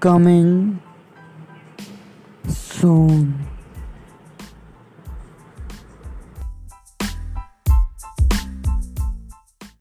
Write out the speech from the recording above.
coming soon.